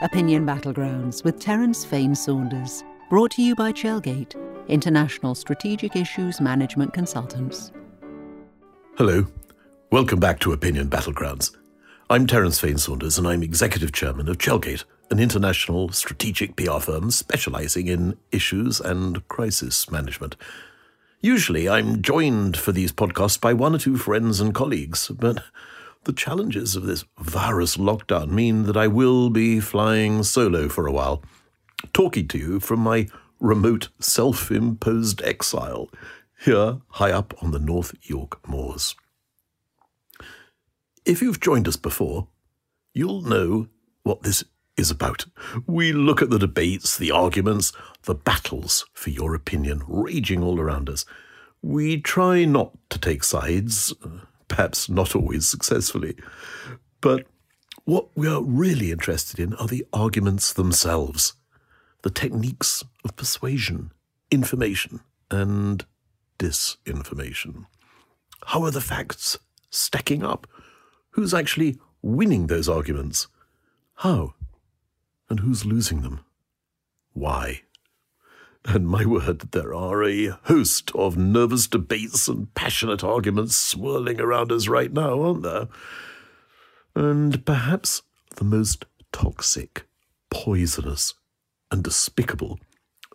Opinion Battlegrounds with Terence Fane Saunders. Brought to you by Chelgate, International Strategic Issues Management Consultants. Hello. Welcome back to Opinion Battlegrounds. I'm Terence Fane Saunders, and I'm Executive Chairman of Chelgate, an international strategic PR firm specializing in issues and crisis management. Usually, I'm joined for these podcasts by one or two friends and colleagues, but the challenges of this virus lockdown mean that I will be flying solo for a while, talking to you from my remote self imposed exile here high up on the North York moors. If you've joined us before, you'll know what this is about. We look at the debates, the arguments, the battles for your opinion raging all around us. We try not to take sides, uh, perhaps not always successfully, but what we are really interested in are the arguments themselves, the techniques of persuasion, information, and disinformation. How are the facts stacking up? Who's actually winning those arguments? How? And who's losing them? Why? And my word, there are a host of nervous debates and passionate arguments swirling around us right now, aren't there? And perhaps the most toxic, poisonous, and despicable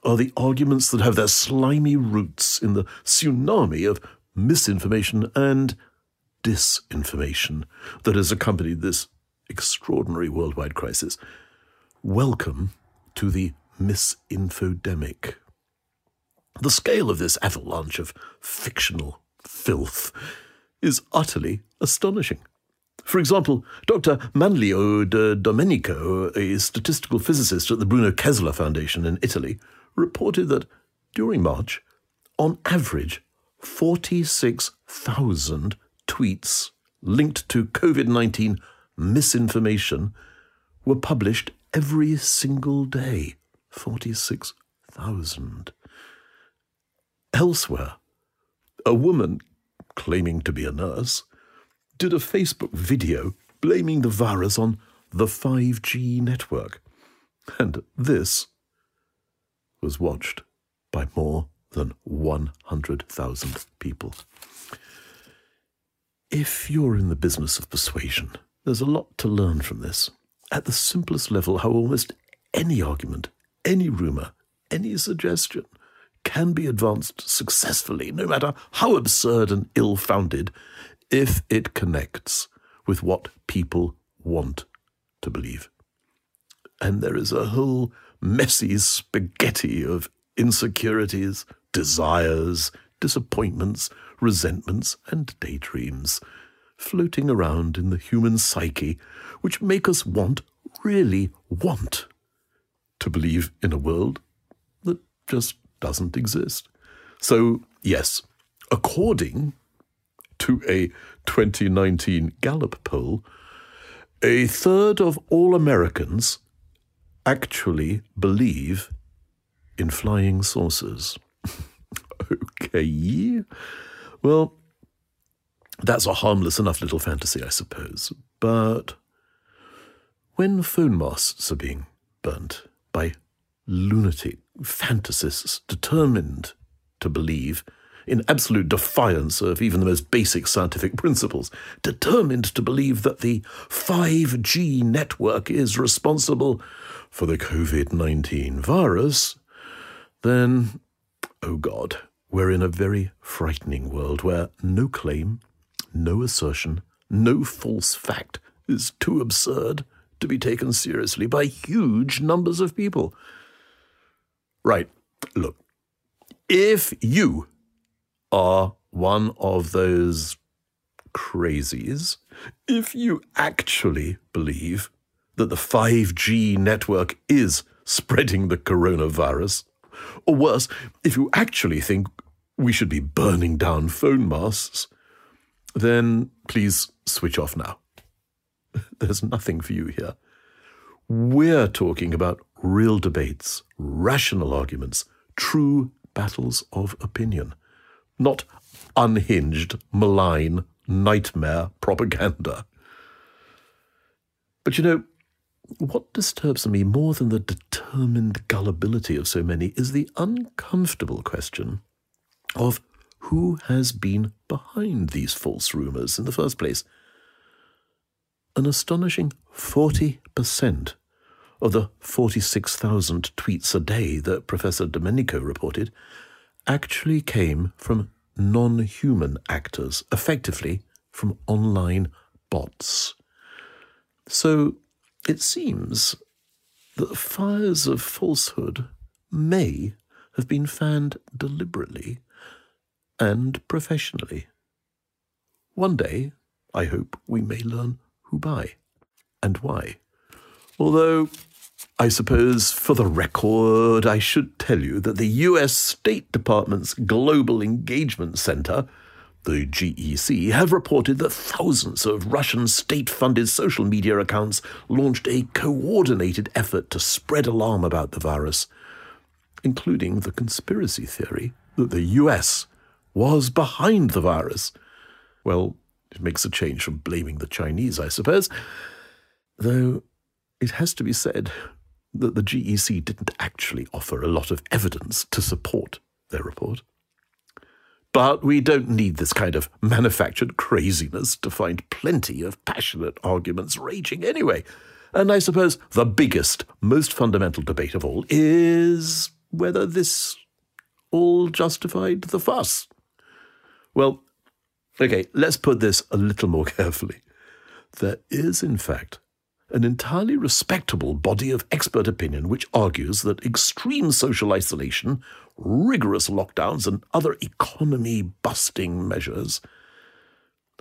are the arguments that have their slimy roots in the tsunami of misinformation and disinformation that has accompanied this extraordinary worldwide crisis. Welcome to the misinfodemic. The scale of this avalanche of fictional filth is utterly astonishing. For example, Dr. Manlio de Domenico, a statistical physicist at the Bruno Kessler Foundation in Italy, reported that during March, on average, 46,000 tweets linked to COVID 19 misinformation were published every single day. 46,000. Elsewhere, a woman claiming to be a nurse did a Facebook video blaming the virus on the 5G network. And this was watched by more than 100,000 people. If you're in the business of persuasion, there's a lot to learn from this. At the simplest level, how almost any argument, any rumour, any suggestion can be advanced successfully, no matter how absurd and ill founded, if it connects with what people want to believe. And there is a whole messy spaghetti of insecurities, desires, disappointments, resentments, and daydreams floating around in the human psyche, which make us want, really want, to believe in a world that just doesn't exist. So, yes, according to a 2019 Gallup poll, a third of all Americans actually believe in flying saucers. okay. Well, that's a harmless enough little fantasy, I suppose. But when phone masts are being burnt by lunatic fantasists determined to believe in absolute defiance of even the most basic scientific principles, determined to believe that the 5G network is responsible for the COVID 19 virus, then, oh God, we're in a very frightening world where no claim, no assertion, no false fact is too absurd to be taken seriously by huge numbers of people. Right, look, if you are one of those crazies, if you actually believe that the 5G network is spreading the coronavirus, or worse, if you actually think we should be burning down phone masts, then please switch off now. There's nothing for you here. We're talking about real debates, rational arguments, true battles of opinion, not unhinged, malign, nightmare propaganda. But you know, what disturbs me more than the determined gullibility of so many is the uncomfortable question of who has been behind these false rumours in the first place. An astonishing 40% of the 46,000 tweets a day that Professor Domenico reported actually came from non human actors, effectively from online bots. So it seems that fires of falsehood may have been fanned deliberately and professionally. One day, I hope we may learn who by and why. Although, I suppose for the record, I should tell you that the US State Department's Global Engagement Center the GEC have reported that thousands of Russian state funded social media accounts launched a coordinated effort to spread alarm about the virus, including the conspiracy theory that the US was behind the virus. Well, it makes a change from blaming the Chinese, I suppose. Though it has to be said that the GEC didn't actually offer a lot of evidence to support their report. But we don't need this kind of manufactured craziness to find plenty of passionate arguments raging anyway. And I suppose the biggest, most fundamental debate of all is whether this all justified the fuss. Well, okay, let's put this a little more carefully. There is, in fact, an entirely respectable body of expert opinion which argues that extreme social isolation, rigorous lockdowns, and other economy busting measures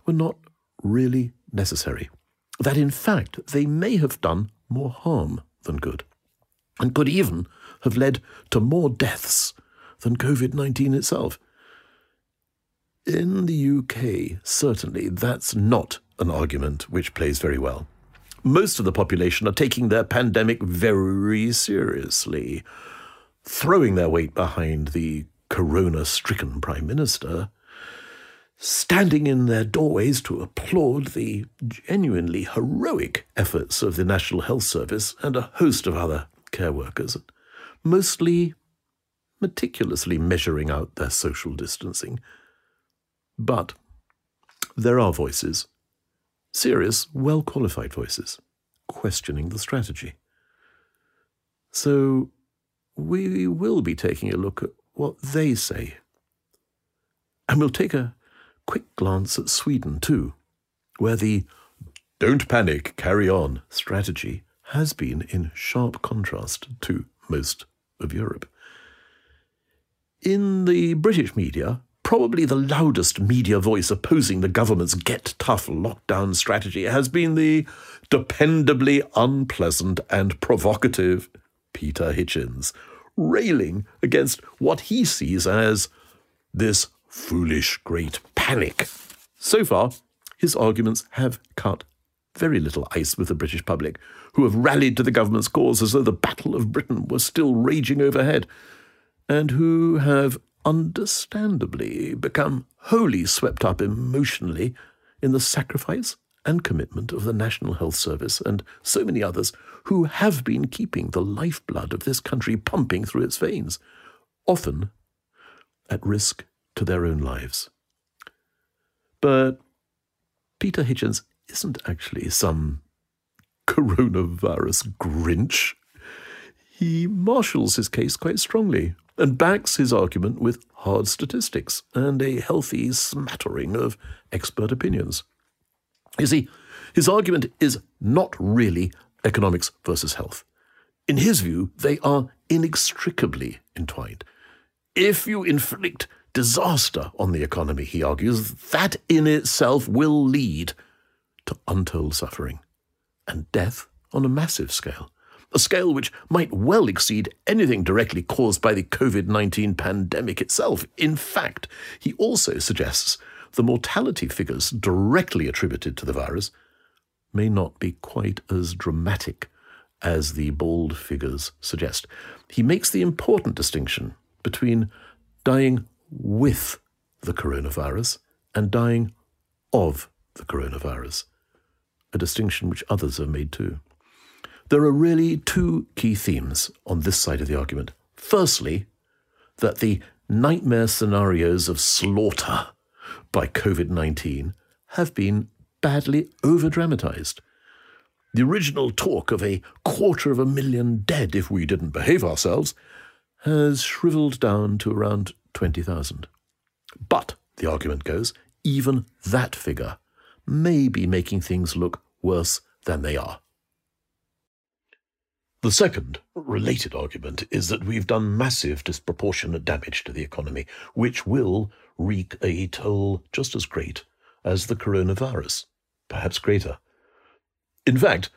were not really necessary. That in fact they may have done more harm than good, and could even have led to more deaths than COVID 19 itself. In the UK, certainly, that's not an argument which plays very well most of the population are taking their pandemic very seriously, throwing their weight behind the corona stricken Prime Minister, standing in their doorways to applaud the genuinely heroic efforts of the National Health Service and a host of other care workers, mostly meticulously measuring out their social distancing. But there are voices serious, well qualified voices questioning the strategy. So we will be taking a look at what they say. And we'll take a quick glance at Sweden too, where the don't panic, carry on strategy has been in sharp contrast to most of Europe. In the British media, probably the loudest media voice opposing the government's get tough lockdown strategy has been the dependably unpleasant and provocative Peter Hitchens, railing against what he sees as this foolish great panic. So far, his arguments have cut very little ice with the British public, who have rallied to the government's cause as though the Battle of Britain was still raging overhead, and who have understandably become wholly swept up emotionally in the sacrifice and commitment of the National Health Service and so many others who have been keeping the lifeblood of this country pumping through its veins, often at risk to their own lives. But Peter Hitchens isn't actually some coronavirus Grinch. He marshals his case quite strongly and backs his argument with hard statistics and a healthy smattering of expert opinions. You see, his argument is not really economics versus health. In his view, they are inextricably entwined. If you inflict disaster on the economy, he argues, that in itself will lead to untold suffering and death on a massive scale a scale which might well exceed anything directly caused by the COVID 19 pandemic itself. In fact, he also suggests the mortality figures directly attributed to the virus may not be quite as dramatic as the bold figures suggest. He makes the important distinction between dying with the coronavirus and dying of the coronavirus, a distinction which others have made too. There are really two key themes on this side of the argument. Firstly, that the nightmare scenarios of slaughter by COVID 19 have been badly over dramatized. The original talk of a quarter of a million dead if we didn't behave ourselves has shriveled down to around 20,000. But, the argument goes, even that figure may be making things look worse than they are. The second related argument is that we've done massive disproportionate damage to the economy, which will wreak a toll just as great as the coronavirus, perhaps greater. In fact,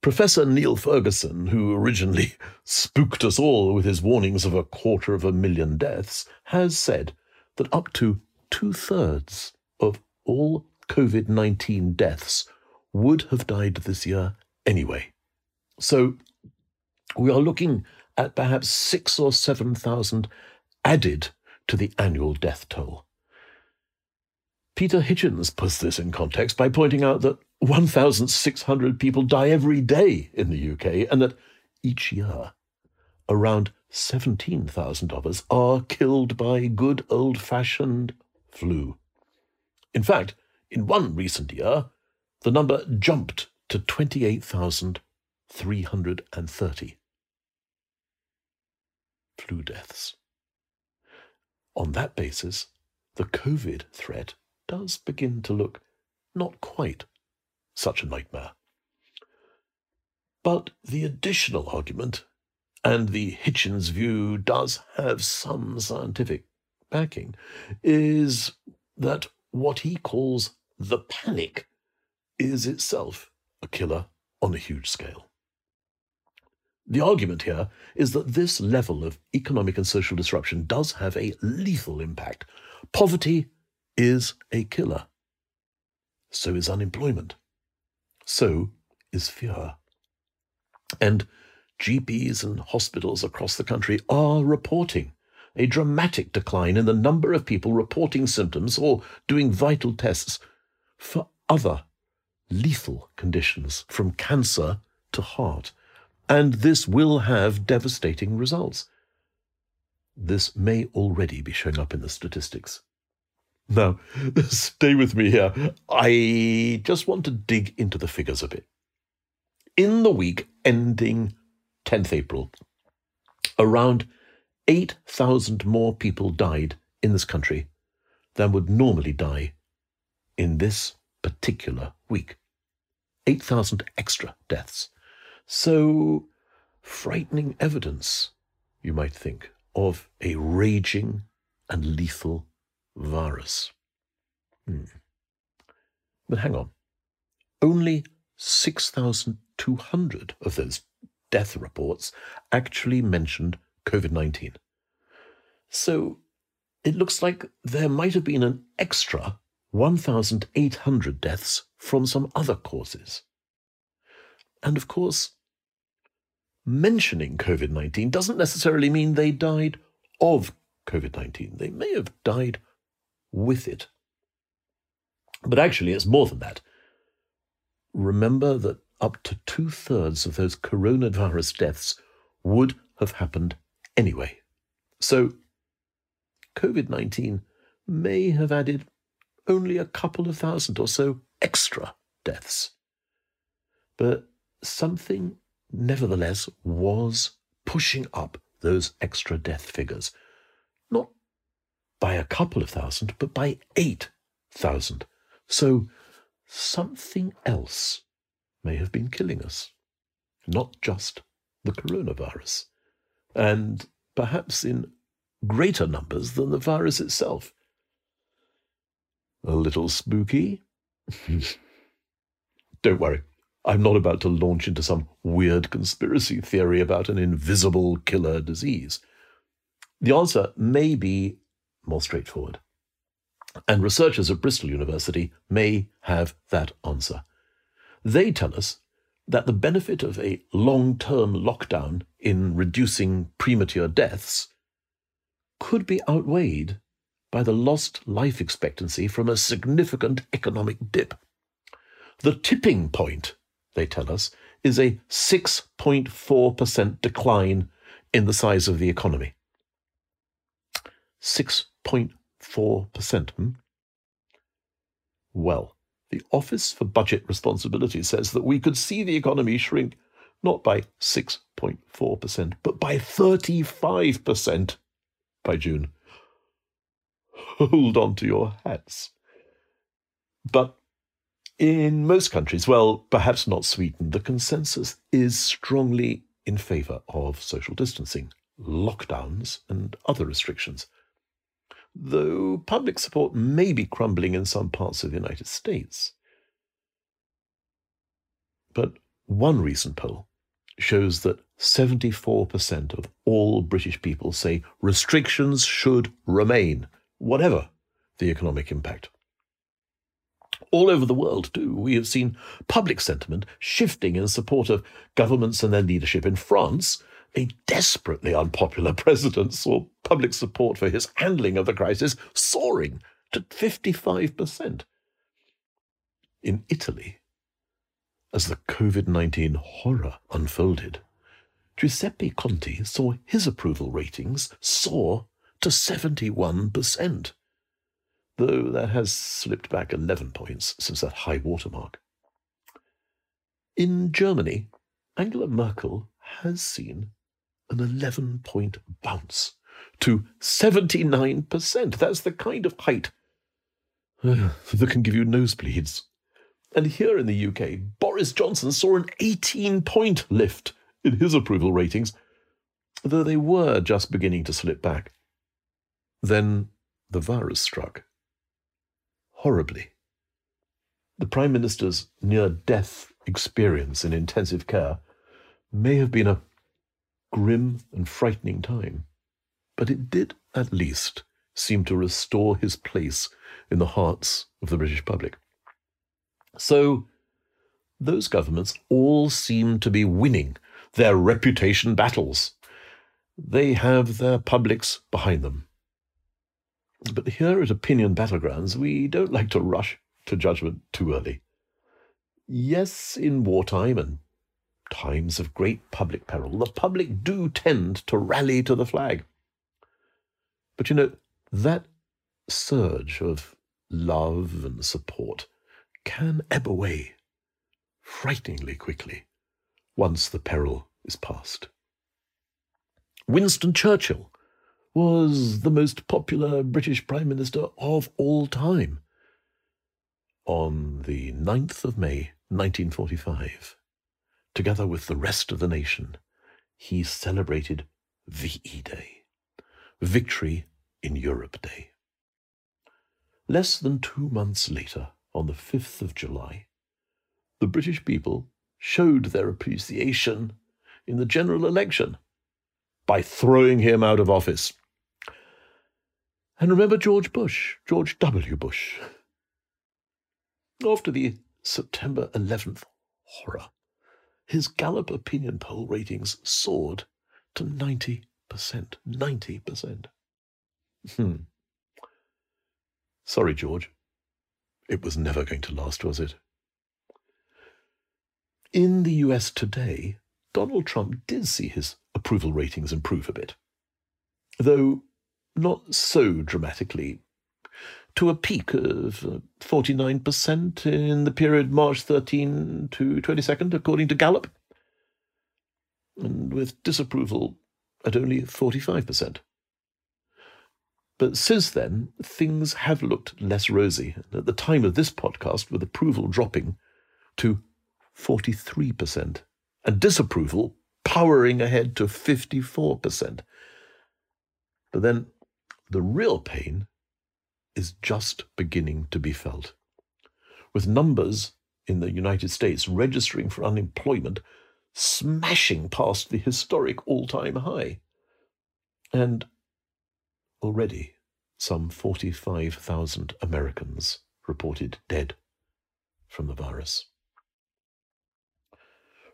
Professor Neil Ferguson, who originally spooked us all with his warnings of a quarter of a million deaths, has said that up to two thirds of all COVID 19 deaths would have died this year anyway. So we are looking at perhaps six or 7,000 added to the annual death toll. Peter Hitchens puts this in context by pointing out that 1,600 people die every day in the UK and that each year around 17,000 of us are killed by good old fashioned flu. In fact, in one recent year, the number jumped to 28,330 flu deaths. On that basis, the COVID threat does begin to look not quite such a nightmare. But the additional argument, and the Hitchens view does have some scientific backing, is that what he calls the panic is itself a killer on a huge scale. The argument here is that this level of economic and social disruption does have a lethal impact. Poverty is a killer. So is unemployment. So is fear. And GPs and hospitals across the country are reporting a dramatic decline in the number of people reporting symptoms or doing vital tests for other lethal conditions, from cancer to heart. And this will have devastating results. This may already be showing up in the statistics. Now, stay with me here. I just want to dig into the figures a bit. In the week ending 10th April, around 8,000 more people died in this country than would normally die in this particular week. 8,000 extra deaths. So, frightening evidence, you might think, of a raging and lethal virus. Hmm. But hang on. Only 6,200 of those death reports actually mentioned COVID 19. So it looks like there might have been an extra 1,800 deaths from some other causes. And of course, mentioning COVID 19 doesn't necessarily mean they died of COVID 19. They may have died with it. But actually, it's more than that. Remember that up to two thirds of those coronavirus deaths would have happened anyway. So, COVID 19 may have added only a couple of thousand or so extra deaths. But something, nevertheless, was pushing up those extra death figures. Not by a couple of thousand, but by 8,000. So something else may have been killing us, not just the coronavirus, and perhaps in greater numbers than the virus itself. A little spooky? Don't worry. I'm not about to launch into some weird conspiracy theory about an invisible killer disease. The answer may be more straightforward. And researchers at Bristol University may have that answer. They tell us that the benefit of a long term lockdown in reducing premature deaths could be outweighed by the lost life expectancy from a significant economic dip. The tipping point, they tell us, is a 6.4% decline in the size of the economy. 6.4%. Hmm? Well, the Office for Budget Responsibility says that we could see the economy shrink not by 6.4%, but by 35% by June. Hold on to your hats. But in most countries, well, perhaps not Sweden, the consensus is strongly in favour of social distancing, lockdowns, and other restrictions. Though public support may be crumbling in some parts of the United States. But one recent poll shows that 74% of all British people say restrictions should remain, whatever the economic impact. All over the world, too, we have seen public sentiment shifting in support of governments and their leadership. In France, a desperately unpopular president saw public support for his handling of the crisis soaring to 55%. In Italy, as the COVID 19 horror unfolded, Giuseppe Conte saw his approval ratings soar to 71%, though that has slipped back 11 points since that high watermark. In Germany, Angela Merkel has seen an 11 point bounce to 79%. That's the kind of height uh, that can give you nosebleeds. And here in the UK, Boris Johnson saw an 18 point lift in his approval ratings, though they were just beginning to slip back. Then the virus struck. Horribly. The Prime Minister's near death experience in intensive care may have been a grim and frightening time, but it did at least seem to restore his place in the hearts of the British public. So, those governments all seem to be winning their reputation battles. They have their publics behind them. But here at Opinion Battlegrounds, we don't like to rush to judgment too early. Yes, in wartime and times of great public peril, the public do tend to rally to the flag. But you know, that surge of love and support can ebb away frighteningly quickly once the peril is past. Winston Churchill was the most popular British Prime Minister of all time. On the 9th of May 1945, together with the rest of the nation, he celebrated VE Day, Victory in Europe Day. Less than two months later, on the 5th of July, the British people showed their appreciation in the general election by throwing him out of office. And remember George Bush, George W. Bush. After the September 11th horror, his Gallup opinion poll ratings soared to 90%. 90%. Hmm. Sorry, George. It was never going to last, was it? In the US today, Donald Trump did see his approval ratings improve a bit, though not so dramatically, to a peak of uh, 49% in the period March 13 to 22nd, according to Gallup, and with disapproval at only 45%. But since then, things have looked less rosy. At the time of this podcast, with approval dropping to 43%, and disapproval powering ahead to 54%. But then the real pain is just beginning to be felt. With numbers in the United States registering for unemployment smashing past the historic all time high. And Already, some 45,000 Americans reported dead from the virus.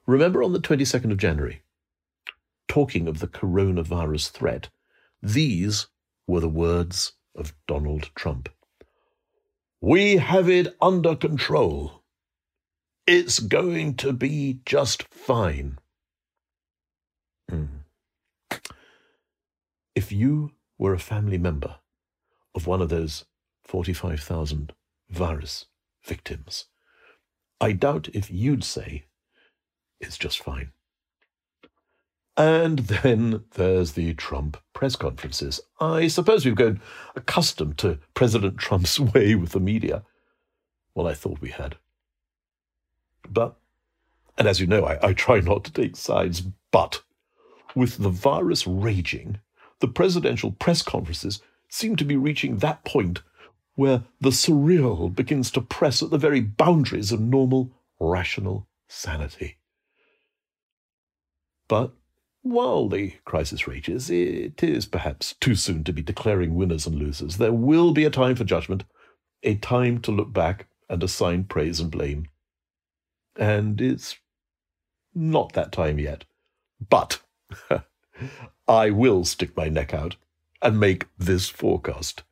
Remember on the 22nd of January, talking of the coronavirus threat, these were the words of Donald Trump. We have it under control. It's going to be just fine. Mm. If you were a family member of one of those 45,000 virus victims, I doubt if you'd say it's just fine. And then there's the Trump press conferences. I suppose we've grown accustomed to President Trump's way with the media. Well, I thought we had. But, and as you know, I, I try not to take sides, but with the virus raging, the presidential press conferences seem to be reaching that point where the surreal begins to press at the very boundaries of normal, rational sanity. But while the crisis rages, it is perhaps too soon to be declaring winners and losers. There will be a time for judgment, a time to look back and assign praise and blame. And it's not that time yet. But I will stick my neck out and make this forecast.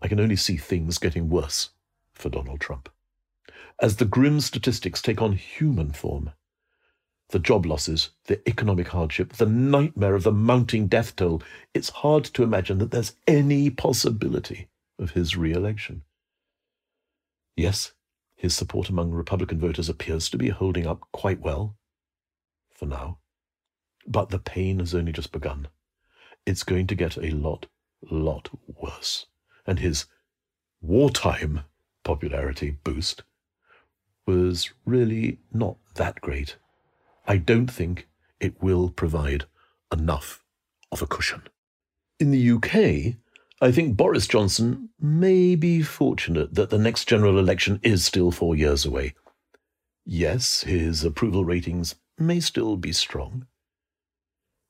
I can only see things getting worse for Donald Trump. As the grim statistics take on human form, the job losses, the economic hardship, the nightmare of the mounting death toll, it's hard to imagine that there's any possibility of his re election. Yes, his support among Republican voters appears to be holding up quite well, for now. But the pain has only just begun. It's going to get a lot, lot worse. And his wartime popularity boost was really not that great. I don't think it will provide enough of a cushion. In the UK, I think Boris Johnson may be fortunate that the next general election is still four years away. Yes, his approval ratings may still be strong.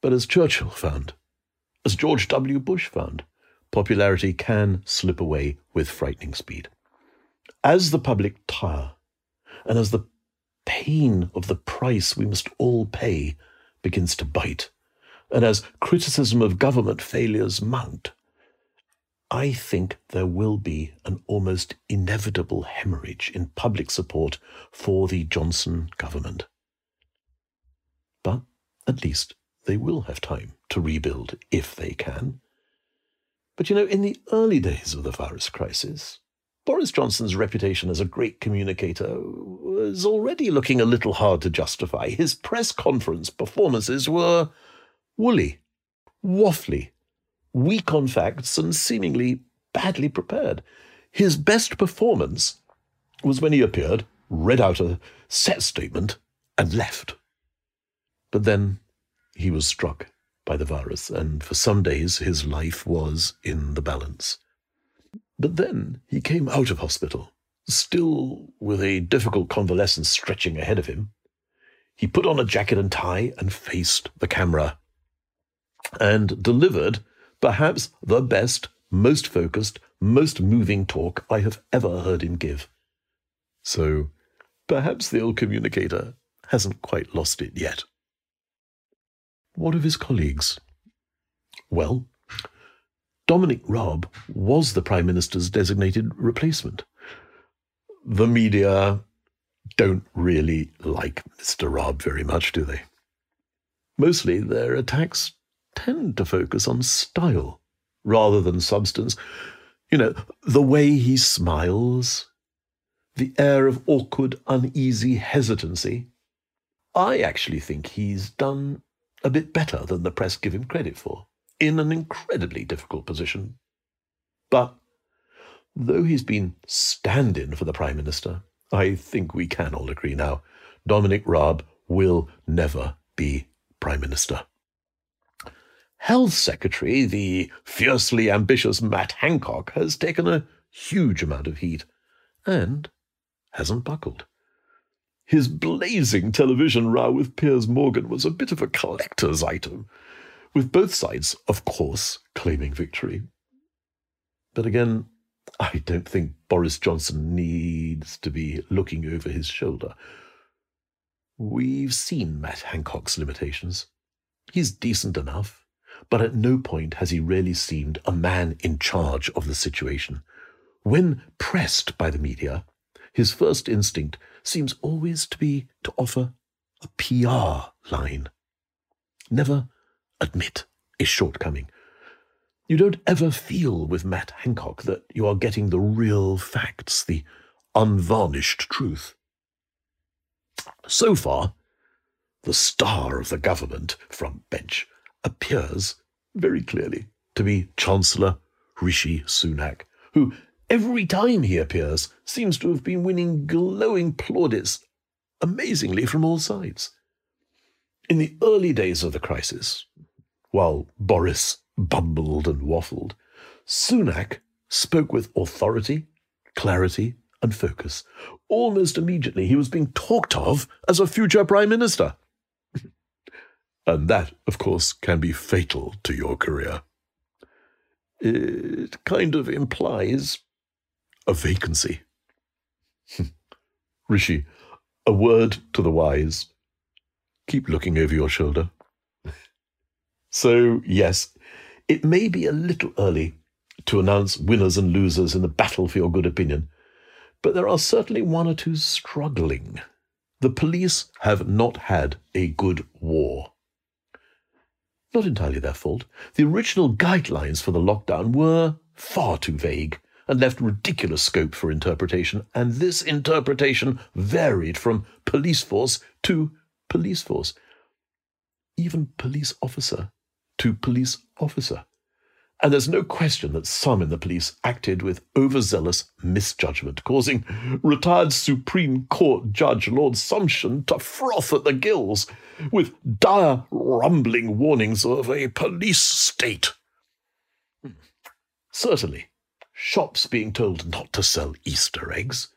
But as Churchill found, as George W. Bush found, popularity can slip away with frightening speed. As the public tire, and as the pain of the price we must all pay begins to bite, and as criticism of government failures mount, I think there will be an almost inevitable hemorrhage in public support for the Johnson government. But at least they will have time to rebuild if they can. But you know, in the early days of the virus crisis, Boris Johnson's reputation as a great communicator was already looking a little hard to justify. His press conference performances were woolly, waffly, weak on facts, and seemingly badly prepared. His best performance was when he appeared, read out a set statement, and left. But then he was struck by the virus, and for some days his life was in the balance. But then he came out of hospital, still with a difficult convalescence stretching ahead of him. He put on a jacket and tie and faced the camera and delivered perhaps the best, most focused, most moving talk I have ever heard him give. So perhaps the old communicator hasn't quite lost it yet. What of his colleagues? Well, Dominic Raab was the Prime Minister's designated replacement. The media don't really like Mr. Raab very much, do they? Mostly their attacks tend to focus on style rather than substance. You know, the way he smiles, the air of awkward, uneasy hesitancy. I actually think he's done a bit better than the press give him credit for in an incredibly difficult position. But though he's been stand in for the Prime Minister, I think we can all agree now Dominic Raab will never be Prime Minister. Health Secretary, the fiercely ambitious Matt Hancock, has taken a huge amount of heat and hasn't buckled. His blazing television row with Piers Morgan was a bit of a collector's item, with both sides, of course, claiming victory. But again, I don't think Boris Johnson needs to be looking over his shoulder. We've seen Matt Hancock's limitations. He's decent enough, but at no point has he really seemed a man in charge of the situation. When pressed by the media, his first instinct seems always to be to offer a PR line. Never admit a shortcoming. You don't ever feel with Matt Hancock that you are getting the real facts, the unvarnished truth. So far, the star of the government from bench appears very clearly to be Chancellor Rishi Sunak, who every time he appears seems to have been winning glowing plaudits amazingly from all sides. In the early days of the crisis, while Boris bumbled and waffled, Sunak spoke with authority, clarity, and focus. Almost immediately, he was being talked of as a future prime minister. and that, of course, can be fatal to your career. It kind of implies a vacancy. Rishi, a word to the wise. Keep looking over your shoulder. So, yes, it may be a little early to announce winners and losers in the battle for your good opinion, but there are certainly one or two struggling. The police have not had a good war. Not entirely their fault. The original guidelines for the lockdown were far too vague and left ridiculous scope for interpretation, and this interpretation varied from police force to police force. Even police officer to police officer. And there's no question that some in the police acted with overzealous misjudgment, causing retired Supreme Court Judge Lord Sumption to froth at the gills with dire rumbling warnings of a police state. Hmm. Certainly, shops being told not to sell Easter eggs,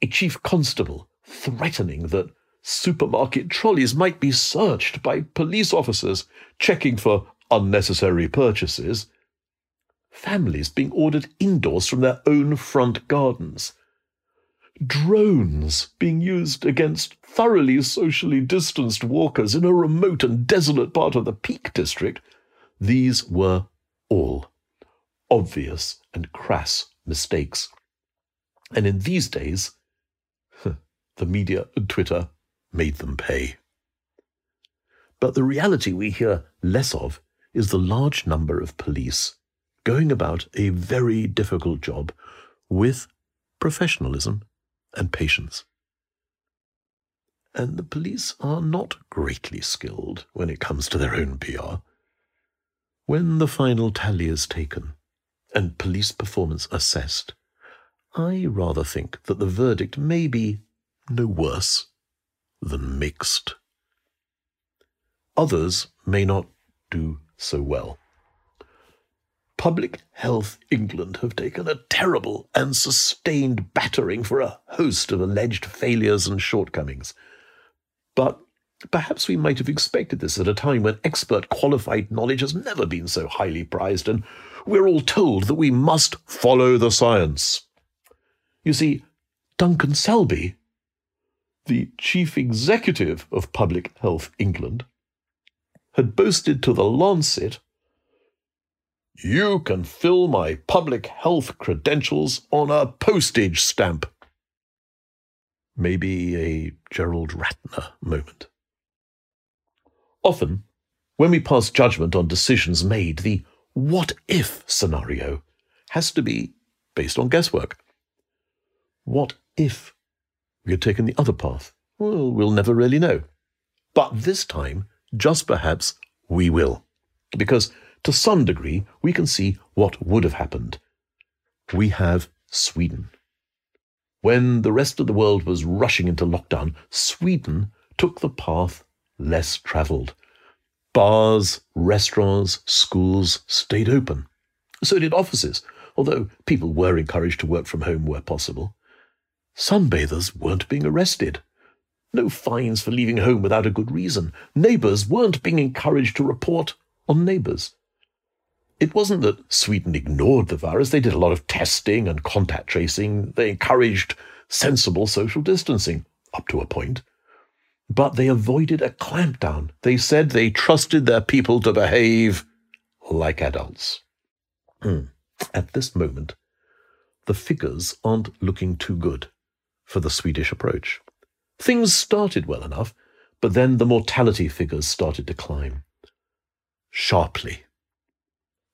a chief constable threatening that supermarket trolleys might be searched by police officers checking for unnecessary purchases, families being ordered indoors from their own front gardens, drones being used against thoroughly socially distanced walkers in a remote and desolate part of the Peak District, these were all obvious and crass mistakes. And in these days, the media and Twitter made them pay. But the reality we hear less of is the large number of police going about a very difficult job with professionalism and patience. And the police are not greatly skilled when it comes to their own PR. When the final tally is taken and police performance assessed, I rather think that the verdict may be no worse than mixed. Others may not do so well. Public Health England have taken a terrible and sustained battering for a host of alleged failures and shortcomings. But perhaps we might have expected this at a time when expert qualified knowledge has never been so highly prized, and we're all told that we must follow the science. You see, Duncan Selbie the chief executive of Public Health England, had boasted to the Lancet, You can fill my public health credentials on a postage stamp. Maybe a Gerald Ratner moment. Often, when we pass judgment on decisions made, the what if scenario has to be based on guesswork. What if we had taken the other path. Well, we'll never really know. But this time, just perhaps, we will. Because to some degree, we can see what would have happened. We have Sweden. When the rest of the world was rushing into lockdown, Sweden took the path less travelled. Bars, restaurants, schools stayed open. So did offices, although people were encouraged to work from home where possible. Sunbathers weren't being arrested. No fines for leaving home without a good reason. Neighbours weren't being encouraged to report on neighbours. It wasn't that Sweden ignored the virus. They did a lot of testing and contact tracing. They encouraged sensible social distancing, up to a point. But they avoided a clampdown. They said they trusted their people to behave like adults. Hmm. At this moment, the figures aren't looking too good for the Swedish approach. Things started well enough, but then the mortality figures started to climb. Sharply.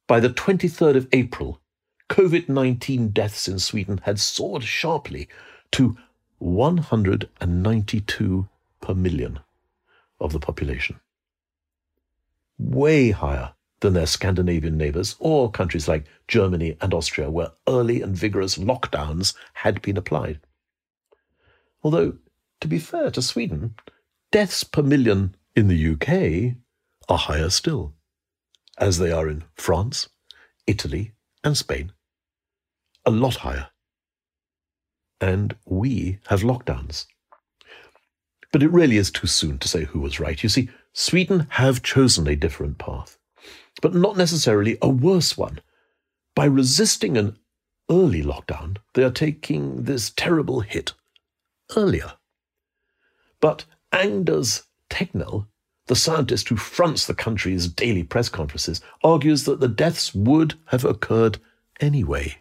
By the 23rd of April, COVID 19 deaths in Sweden had soared sharply to 192 per million of the population. Way higher than their Scandinavian neighbours or countries like Germany and Austria, where early and vigorous lockdowns had been applied. Although, to be fair to Sweden, deaths per million in the UK are higher still, as they are in France, Italy, and Spain. A lot higher. And we have lockdowns. But it really is too soon to say who was right. You see, Sweden have chosen a different path but not necessarily a worse one. By resisting an early lockdown, they are taking this terrible hit earlier. But Anders Tegnell, the scientist who fronts the country's daily press conferences, argues that the deaths would have occurred anyway.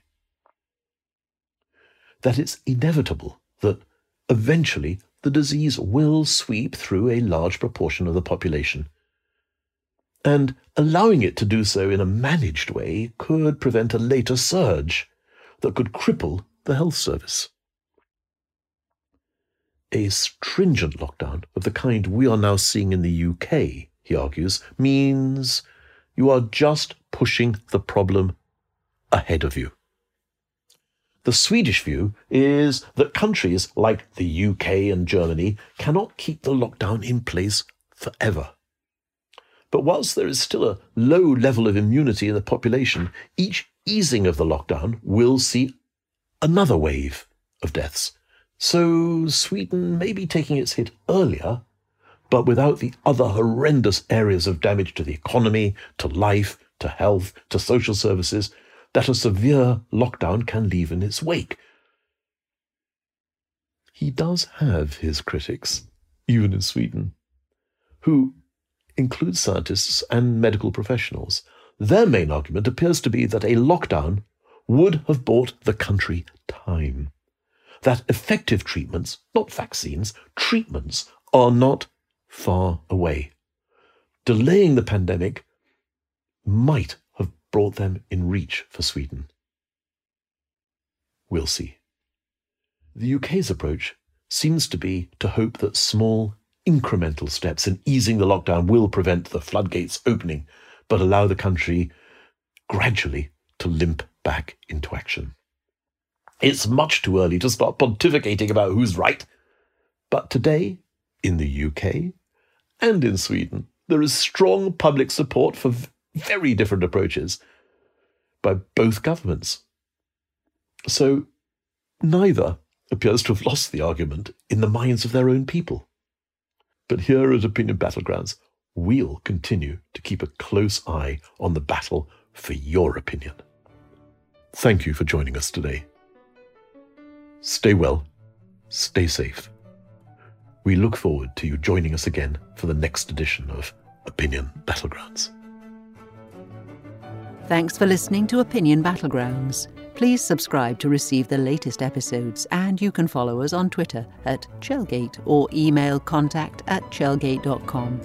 That it's inevitable that eventually the disease will sweep through a large proportion of the population and allowing it to do so in a managed way could prevent a later surge that could cripple the health service. A stringent lockdown of the kind we are now seeing in the UK, he argues, means you are just pushing the problem ahead of you. The Swedish view is that countries like the UK and Germany cannot keep the lockdown in place forever. But whilst there is still a low level of immunity in the population, each easing of the lockdown will see another wave of deaths. So Sweden may be taking its hit earlier, but without the other horrendous areas of damage to the economy, to life, to health, to social services that a severe lockdown can leave in its wake. He does have his critics, even in Sweden, who include scientists and medical professionals. Their main argument appears to be that a lockdown would have bought the country time. That effective treatments, not vaccines, treatments, are not far away. Delaying the pandemic might have brought them in reach for Sweden. We'll see. The UK's approach seems to be to hope that small incremental steps in easing the lockdown will prevent the floodgates opening, but allow the country gradually to limp back into action. It's much too early to start pontificating about who's right. But today, in the UK and in Sweden, there is strong public support for very different approaches by both governments. So neither appears to have lost the argument in the minds of their own people. But here at Opinion Battlegrounds, we'll continue to keep a close eye on the battle for your opinion. Thank you for joining us today. Stay well, stay safe. We look forward to you joining us again for the next edition of Opinion Battlegrounds. Thanks for listening to Opinion Battlegrounds. Please subscribe to receive the latest episodes, and you can follow us on Twitter at Chelgate or email contact at chelgate.com.